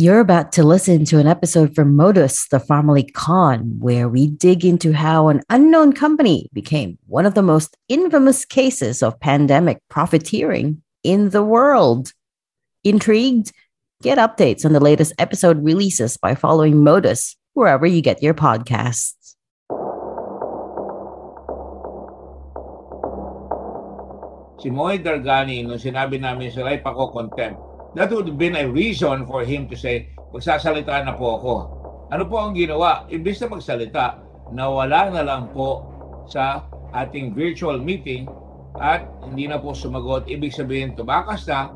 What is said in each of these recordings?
You're about to listen to an episode from Modus, the Pharmalicon, where we dig into how an unknown company became one of the most infamous cases of pandemic profiteering in the world. Intrigued? Get updates on the latest episode releases by following Modus wherever you get your podcasts. si Moy Dargani, nung sinabi namin sila ay pako-contempt, that would have been a reason for him to say, magsasalita na po ako. Ano po ang ginawa? Imbis na magsalita, nawala na lang po sa ating virtual meeting at hindi na po sumagot. Ibig sabihin, tumakas na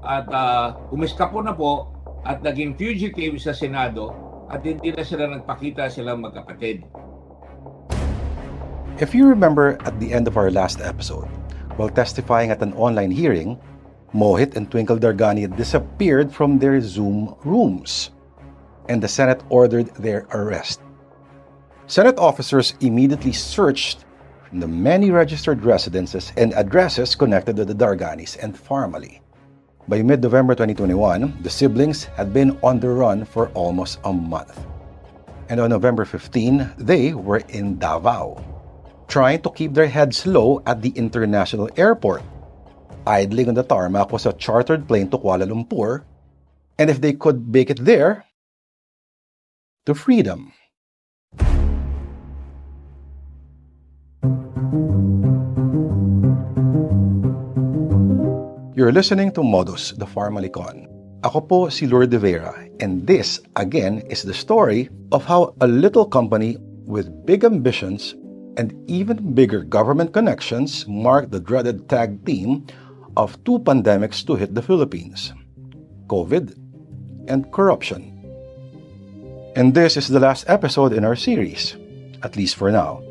at uh, umiskapo na po at naging fugitive sa Senado at hindi na sila nagpakita silang magkapatid. If you remember at the end of our last episode, while testifying at an online hearing, Mohit and Twinkle Dargani disappeared from their Zoom rooms, and the Senate ordered their arrest. Senate officers immediately searched the many registered residences and addresses connected to the Darganis and family. By mid November 2021, the siblings had been on the run for almost a month. And on November 15, they were in Davao, trying to keep their heads low at the international airport. Idling on the tarmac was a chartered plane to Kuala Lumpur, and if they could make it there, to freedom. You're listening to Modus, the Pharmalicon. Ako po si Lourdes de Vera, and this, again, is the story of how a little company with big ambitions and even bigger government connections marked the dreaded tag team of two pandemics to hit the Philippines COVID and corruption. And this is the last episode in our series, at least for now.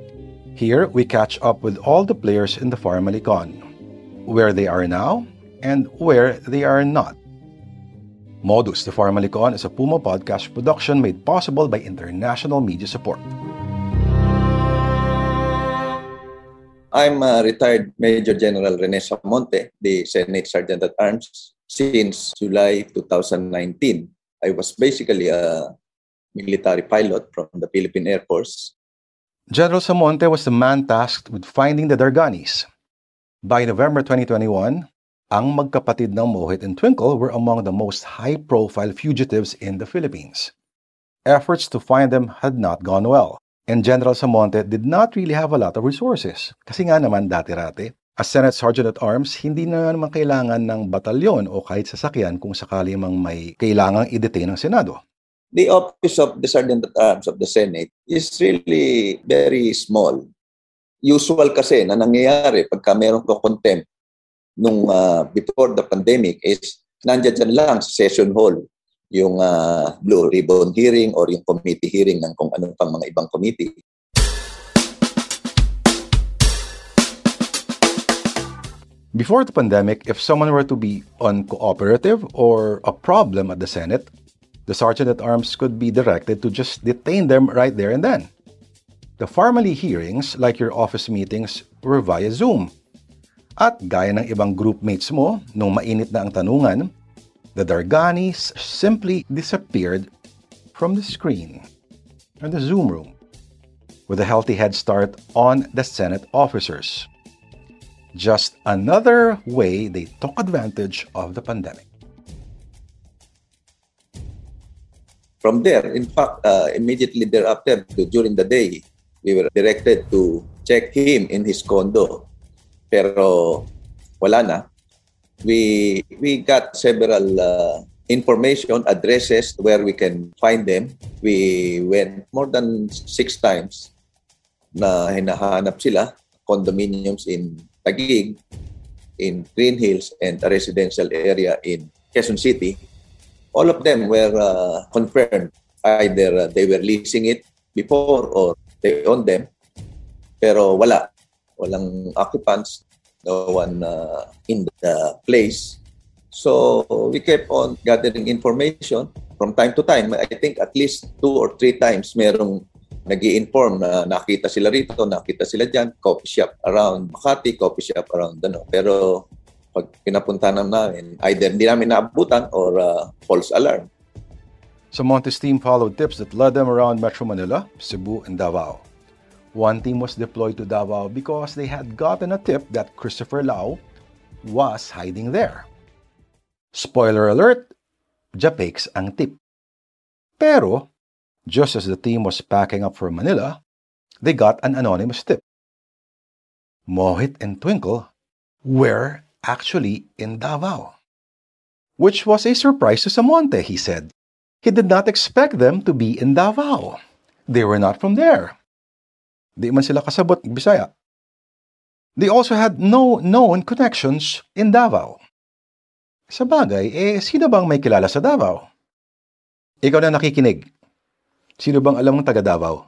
Here, we catch up with all the players in the Pharmalicon, where they are now and where they are not. Modus, the Pharmalicon, is a Puma podcast production made possible by international media support. I'm a retired Major General Rene Samonte, the Senate Sergeant at Arms, since July 2019. I was basically a military pilot from the Philippine Air Force. General Samonte was the man tasked with finding the Darganis. By November 2021, ang magkapatid ng Mohit and Twinkle were among the most high-profile fugitives in the Philippines. Efforts to find them had not gone well, and General Samonte did not really have a lot of resources. Kasi nga naman dati-rati, as Senate Sergeant at Arms, hindi na naman kailangan ng batalyon o kahit sasakyan kung sakali mang may kailangang i-detain ng Senado. The office of the Sergeant at Arms of the Senate is really very small. Usual kasi na nangyayari pagka meron ko contempt nung uh, before the pandemic is nandiyan dyan lang sa session hall yung uh, blue ribbon hearing or yung committee hearing ng kung ano pang mga ibang committee. Before the pandemic, if someone were to be uncooperative or a problem at the Senate, the Sergeant at Arms could be directed to just detain them right there and then. The formally hearings, like your office meetings, were via Zoom. At gaya ng ibang groupmates mo, nung mainit na ang tanungan, the Darganis simply disappeared from the screen and the Zoom room with a healthy head start on the Senate officers. Just another way they took advantage of the pandemic. From there, in fact, uh, immediately thereafter, during the day, we were directed to check him in his condo. Pero wala na. We we got several uh, information addresses where we can find them. We went more than six times na hinahanap sila condominiums in Taguig, in Green Hills, and a residential area in Quezon City, all of them were uh, confirmed. Either uh, they were leasing it before or they owned them. Pero wala. Walang occupants. No one uh, in the place. So we kept on gathering information from time to time. I think at least two or three times merong nag inform na nakita sila rito, nakita sila dyan, coffee shop around Makati, coffee shop around ano. Pero pag pinapunta namin, either hindi namin naabutan or uh, false alarm. So Montes team followed tips that led them around Metro Manila, Cebu, and Davao. One team was deployed to Davao because they had gotten a tip that Christopher Lao was hiding there. Spoiler alert, Japakes ang tip. Pero, just as the team was packing up for Manila, they got an anonymous tip. Mohit and Twinkle were actually in Davao. Which was a surprise to Samonte, he said. He did not expect them to be in Davao. They were not from there. Di man sila kasabot Bisaya. They also had no known connections in Davao. Sa bagay, eh, sino bang may kilala sa Davao? Ikaw na nakikinig. Sino bang alam mong taga Davao?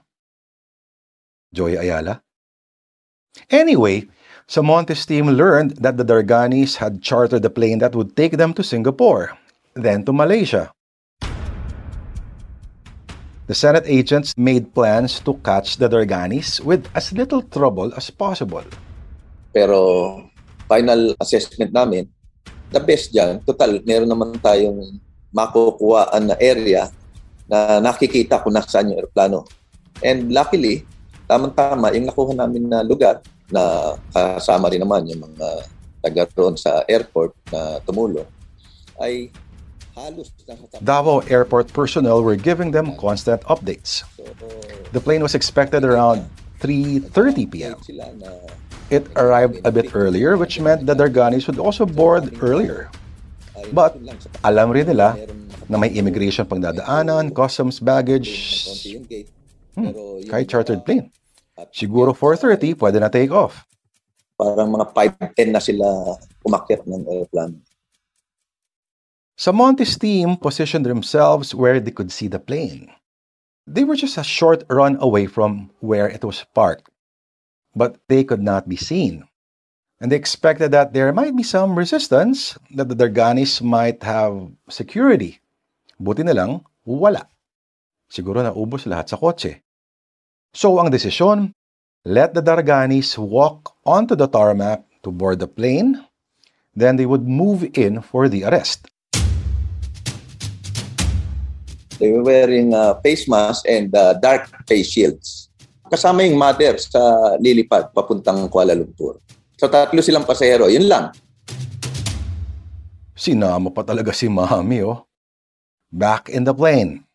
Joy Ayala? Anyway, Samonte's team learned that the Darganis had chartered a plane that would take them to Singapore, then to Malaysia. The Senate agents made plans to catch the Darganis with as little trouble as possible. Pero final assessment namin, the best dyan, total, meron naman tayong makukuhaan na area na nakikita kung nasaan yung aeroplano. And luckily, tamang-tama, yung nakuha namin na lugar na kasama rin naman yung mga taga sa airport na tumulong, ay Davao Airport personnel were giving them constant updates. The plane was expected around 3.30 p.m. It arrived a bit earlier, which meant that Darganis would also board earlier. But alam rin nila na may immigration pang dadaanan, customs baggage, hmm, kahit chartered plane. Siguro 4.30, pwede na take off. Parang mga 5.10 na sila umakyat ng aeroplano. Samonte's team positioned themselves where they could see the plane. They were just a short run away from where it was parked, but they could not be seen. And they expected that there might be some resistance, that the Darganis might have security. Buti na lang, wala. Siguro naubos lahat sa kotse. So ang desisyon, let the Darganis walk onto the tarmac to board the plane, then they would move in for the arrest. They were wearing uh, face masks and uh, dark face shields. Kasama yung mother sa lilipad papuntang Kuala Lumpur. So tatlo silang pasahero, yun lang. Sinama pa talaga si Mami, oh. Back in the plane.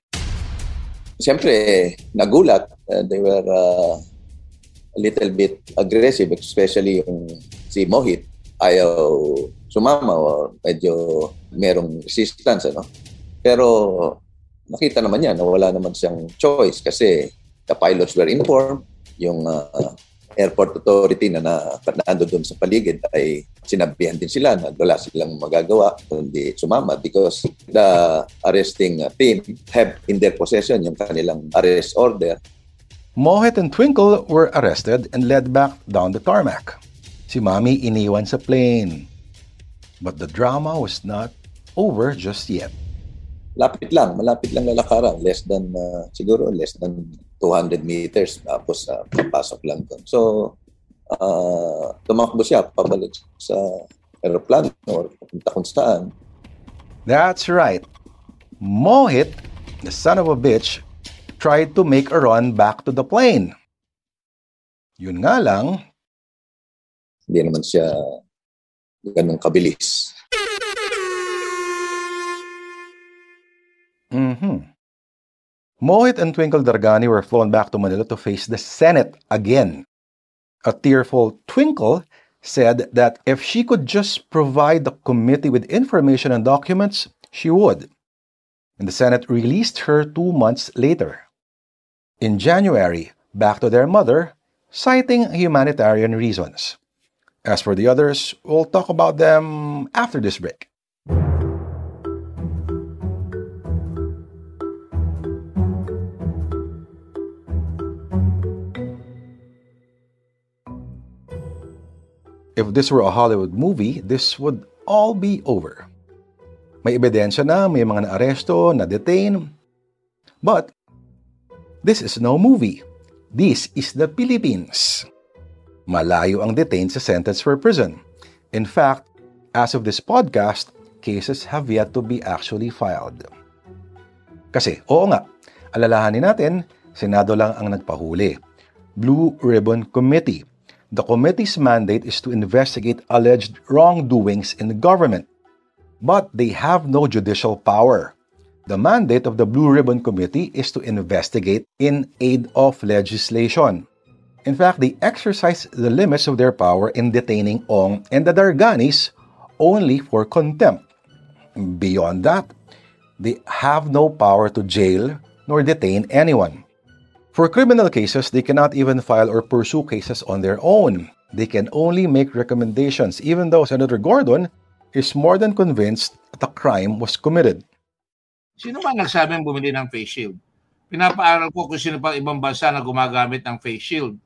Siyempre, nagulat. Uh, they were uh, a little bit aggressive, especially yung si Mohit. Ayaw sumama o medyo merong resistance. Ano? Pero nakita naman niya na wala naman siyang choice kasi the pilots were informed, yung uh, airport authority na, na nando doon sa paligid ay sinabihan din sila na wala silang magagawa kundi sumama because the arresting team have in their possession yung kanilang arrest order. Mohit and Twinkle were arrested and led back down the tarmac. Si Mami iniwan sa plane. But the drama was not over just yet. Lapit lang, malapit lang lalakaran. Less than, uh, siguro less than 200 meters. Tapos uh, papasok lang doon. So, uh, tumakbo siya pabalik sa aeroplano or papunta kung saan. That's right. Mohit, the son of a bitch, tried to make a run back to the plane. Yun nga lang, hindi naman siya ganun kabilis. Mm-hmm. Mohit and Twinkle Dargani were flown back to Manila to face the Senate again. A tearful Twinkle said that if she could just provide the committee with information and documents, she would. And the Senate released her two months later. In January, back to their mother, citing humanitarian reasons. As for the others, we'll talk about them after this break. If this were a Hollywood movie, this would all be over. May ebidensya na, may mga naaresto, na-detain. But, this is no movie. This is the Philippines. Malayo ang detained sa sentence for prison. In fact, as of this podcast, cases have yet to be actually filed. Kasi, oo nga, alalahanin natin, Senado lang ang nagpahuli. Blue Ribbon Committee the committee's mandate is to investigate alleged wrongdoings in the government, but they have no judicial power. The mandate of the Blue Ribbon Committee is to investigate in aid of legislation. In fact, they exercise the limits of their power in detaining Ong and the Darganis only for contempt. Beyond that, they have no power to jail nor detain anyone. For criminal cases, they cannot even file or pursue cases on their own. They can only make recommendations, even though Senator Gordon is more than convinced that a crime was committed. Sino ba nagsabing bumili ng face shield? Pinapaaral ko kung sino pang ibang bansa na gumagamit ng face shield.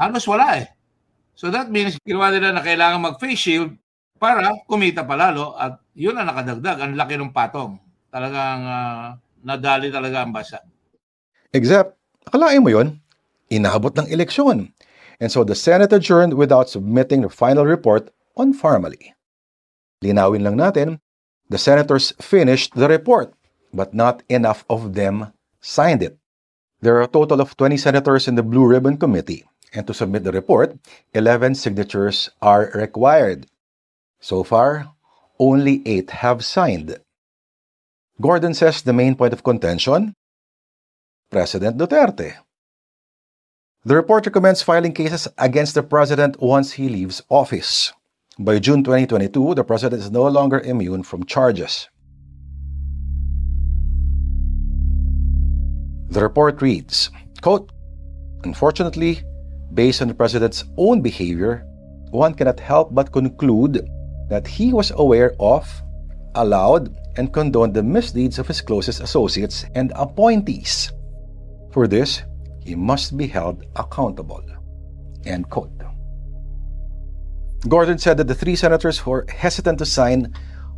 Halos wala eh. So that means ginawa nila na kailangan mag-face shield para kumita palalo at yun ang nakadagdag. Ang laki ng patong. Talagang uh, nadali talaga ang bansa. Except, Akalain mo yon? Inabot ng eleksyon. And so the Senate adjourned without submitting the final report on Farmally. Linawin lang natin, the senators finished the report, but not enough of them signed it. There are a total of 20 senators in the Blue Ribbon Committee, and to submit the report, 11 signatures are required. So far, only 8 have signed. Gordon says the main point of contention President Duterte. The report recommends filing cases against the president once he leaves office. By June 2022, the president is no longer immune from charges. The report reads, quote, Unfortunately, based on the president's own behavior, one cannot help but conclude that he was aware of, allowed, and condoned the misdeeds of his closest associates and appointees. For this, he must be held accountable. End quote. Gordon said that the three senators who are hesitant to sign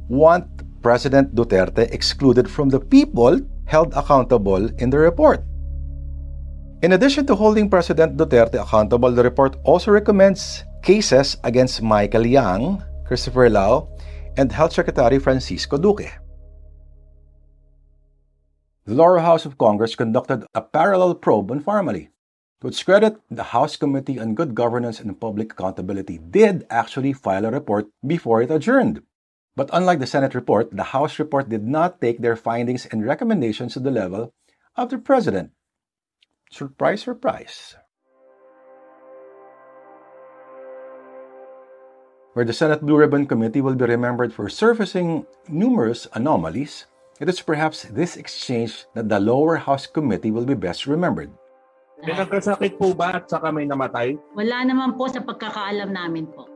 want President Duterte excluded from the people held accountable in the report. In addition to holding President Duterte accountable, the report also recommends cases against Michael Yang, Christopher Lao, and Health Secretary Francisco Duque the lower house of Congress conducted a parallel probe on Pharmally. To its credit, the House Committee on Good Governance and Public Accountability did actually file a report before it adjourned. But unlike the Senate report, the House report did not take their findings and recommendations to the level of the President. Surprise, surprise. Where the Senate Blue Ribbon Committee will be remembered for surfacing numerous anomalies, It is perhaps this exchange that the lower house committee will be best remembered. May nagkasakit po ba at saka may namatay? Wala naman po sa pagkakaalam namin po.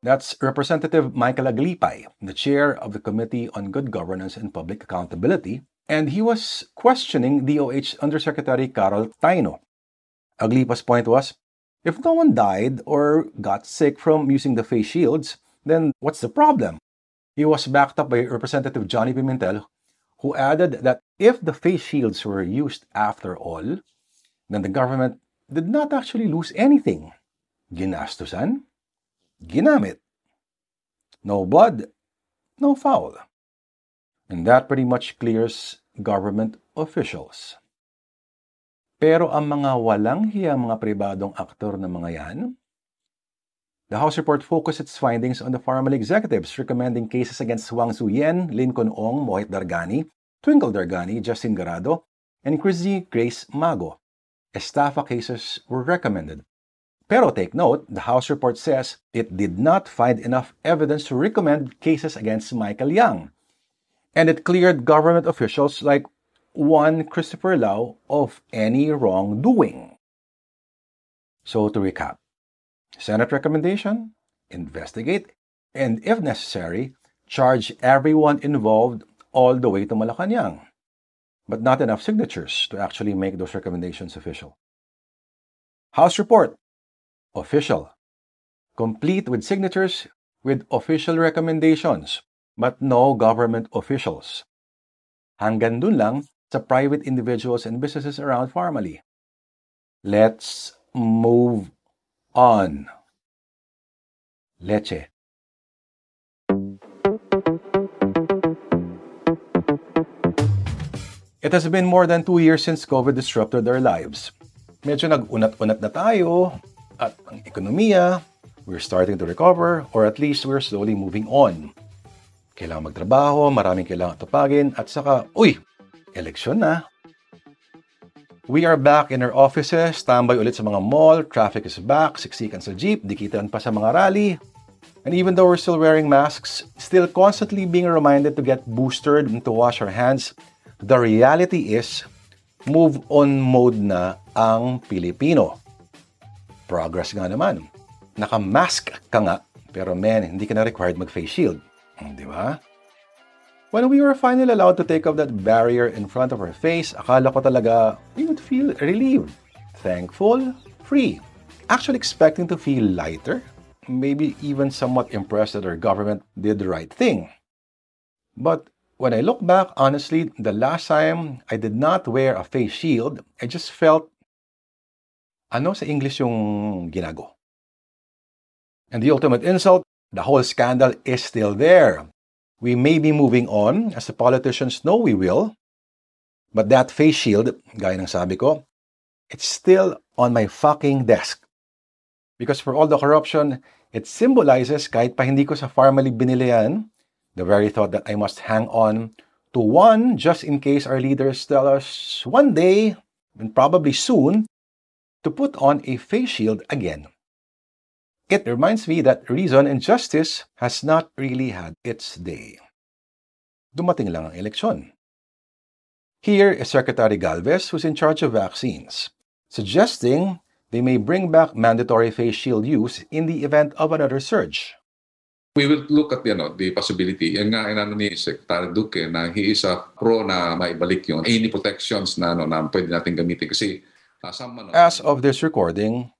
That's Representative Michael Aglipay, the chair of the Committee on Good Governance and Public Accountability, and he was questioning DOH Undersecretary Carol Tanio. Aglipay's point was, if no one died or got sick from using the face shields, then what's the problem? He was backed up by Representative Johnny Pimentel, who added that if the face shields were used after all, then the government did not actually lose anything. Ginastusan, ginamit. No blood, no foul. And that pretty much clears government officials. Pero ang mga walang hiya mga pribadong aktor na mga yan, The House report focused its findings on the Pharmally executives, recommending cases against Wang Suyen, Linconn Ong, Mohit Dargani, Twinkle Dargani, Justin Garado, and Krizle Grace Mago. Estafa cases were recommended. Pero take note, the House report says it did not find enough evidence to recommend cases against Michael Yang. And it cleared government officials like one Christopher Lao of any wrongdoing. So to recap, Senate recommendation, investigate, and if necessary, charge everyone involved all the way to Malacanang. But not enough signatures to actually make those recommendations official. House report, official. Complete with signatures with official recommendations, but no government officials. Hanggang dun lang sa private individuals and businesses around Pharmally. Let's move on. Leche. It has been more than two years since COVID disrupted our lives. Medyo nag-unat-unat na tayo at ang ekonomiya, we're starting to recover or at least we're slowly moving on. Kailangan magtrabaho, maraming kailangan tupagin at saka, uy, eleksyon na. We are back in our offices, tambay ulit sa mga mall, traffic is back, siksikan sa jeep, dikitan pa sa mga rally. And even though we're still wearing masks, still constantly being reminded to get boosted and to wash our hands, the reality is, move on mode na ang Pilipino. Progress nga naman. Naka-mask ka nga, pero men, hindi ka na required mag-face shield. Di ba? When we were finally allowed to take off that barrier in front of our face, akala ko talaga we would feel relieved, thankful, free. Actually expecting to feel lighter, maybe even somewhat impressed that our government did the right thing. But when I look back, honestly, the last time I did not wear a face shield, I just felt, ano sa English yung ginago? And the ultimate insult, the whole scandal is still there. We may be moving on, as the politicians know we will, but that face shield, gaya ng sabi ko, it's still on my fucking desk. Because for all the corruption, it symbolizes kahit pa hindi ko sa Pharmally binili yan, the very thought that I must hang on to one just in case our leaders tell us one day, and probably soon, to put on a face shield again. It reminds me that reason and justice has not really had its day. Dumating lang ang eleksyon. Here is Secretary Galvez, who's in charge of vaccines, suggesting they may bring back mandatory face shield use in the event of another surge. We will look at you know, the possibility. Yan nga inano ni Secretary Duque na he is a pro na maibalik yun. Any protections na, ano, na pwede natin gamitin. Kasi uh, some, ano, As of this recording,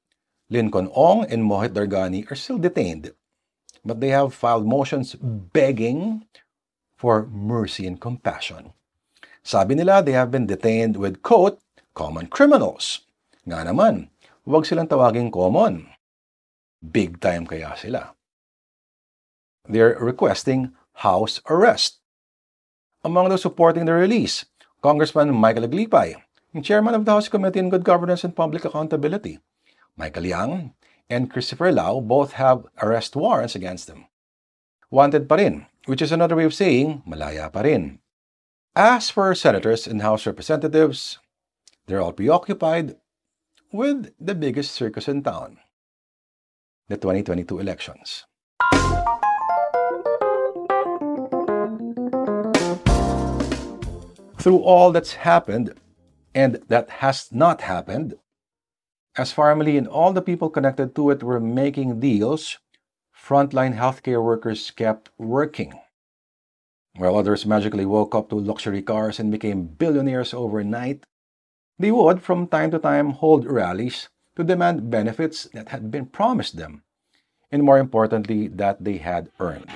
Linconn Ong and Mohit Dargani are still detained, but they have filed motions begging for mercy and compassion. Sabi nila they have been detained with, quote, common criminals. Nga naman, huwag silang tawaging common. Big time kaya sila. They're requesting house arrest. Among those supporting the release, Congressman Michael Aglipay, chairman of the House Committee on Good Governance and Public Accountability, Michael Yang and Christopher Lao both have arrest warrants against them. Wanted pa rin, which is another way of saying malaya pa rin. As for senators and House representatives, they're all preoccupied with the biggest circus in town, the 2022 elections. Through all that's happened and that has not happened, as Pharmally and all the people connected to it were making deals, frontline healthcare workers kept working. While others magically woke up to luxury cars and became billionaires overnight, they would from time to time hold rallies to demand benefits that had been promised them, and more importantly, that they had earned.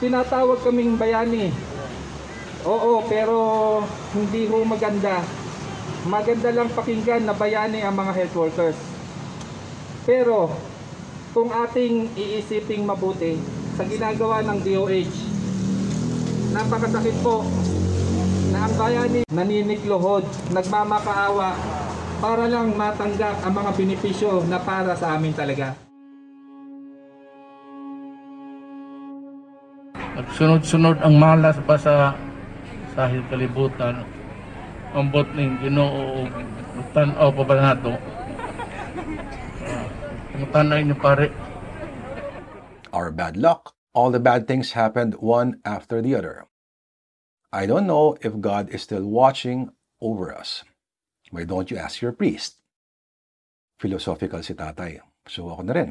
Tinatawag kaming bayani. Oo, pero hindi ho maganda. Maganda lang pakinggan na bayani ang mga health workers. Pero kung ating iisiping mabuti sa ginagawa ng DOH, napakasakit po na ang bayani naniniklohod, nagmamakaawa para lang matanggap ang mga benepisyo na para sa amin talaga. At sunod-sunod ang malas pa sa sa kalibutan. Ang bot ning Ginoo tan-aw pa ba nato? Uh, tanay ni pare. Our bad luck all the bad things happened one after the other. I don't know if God is still watching over us. Why don't you ask your priest? Philosophical si tatay. So ako na rin.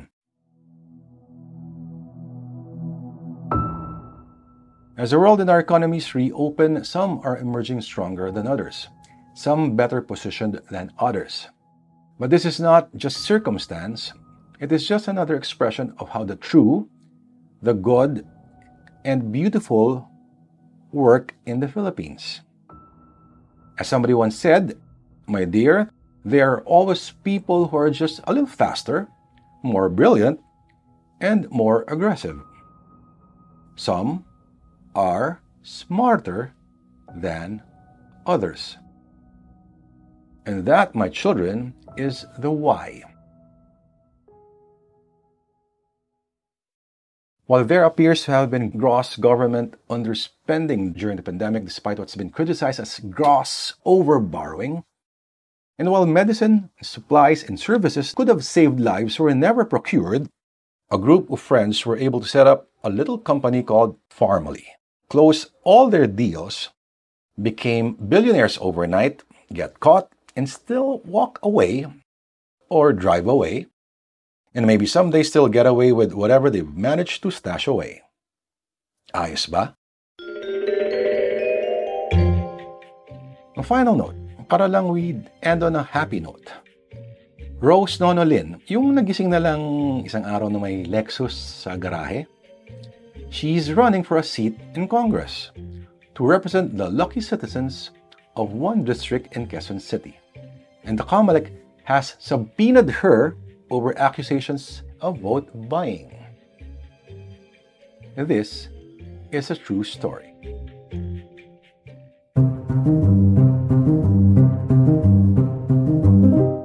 As the world and our economies reopen, some are emerging stronger than others, some better positioned than others. But this is not just circumstance, it is just another expression of how the true, the good, and beautiful work in the Philippines. As somebody once said, my dear, there are always people who are just a little faster, more brilliant, and more aggressive. Some are smarter than others. And that, my children, is the why. While there appears to have been gross government underspending during the pandemic, despite what's been criticized as gross overborrowing, and while medicine, supplies, and services could have saved lives were never procured, a group of friends were able to set up a little company called Pharmally, close all their deals, became billionaires overnight, get caught, and still walk away or drive away, and maybe someday still get away with whatever they've managed to stash away. Ayos ba? A final note, para lang we end on a happy note. Rose Nono Lin, yung nagising na lang isang araw na may Lexus sa garahe, she's running for a seat in Congress to represent the lucky citizens of one district in Quezon City and the Comelec has subpoenaed her over accusations of vote buying. This is a true story.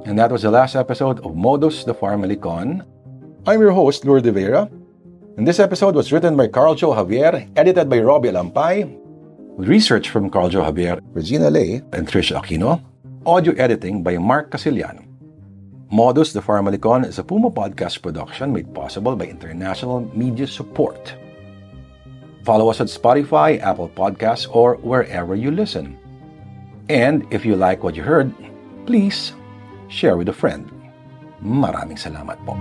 And that was the last episode of Modus the Pharmalicon. I'm your host, Lourdes de Vera. And this episode was written by Carljoe Javier, edited by Robbie Lampay, with research from Carljoe Javier, Regina Lay, and Trish Aquino, Audio editing by Mark Casiliano. Modus the Pharmalicon is a Puma podcast production made possible by international media support. Follow us on Spotify, Apple Podcasts, or wherever you listen. And if you like what you heard, please share with a friend. Maraming salamat po.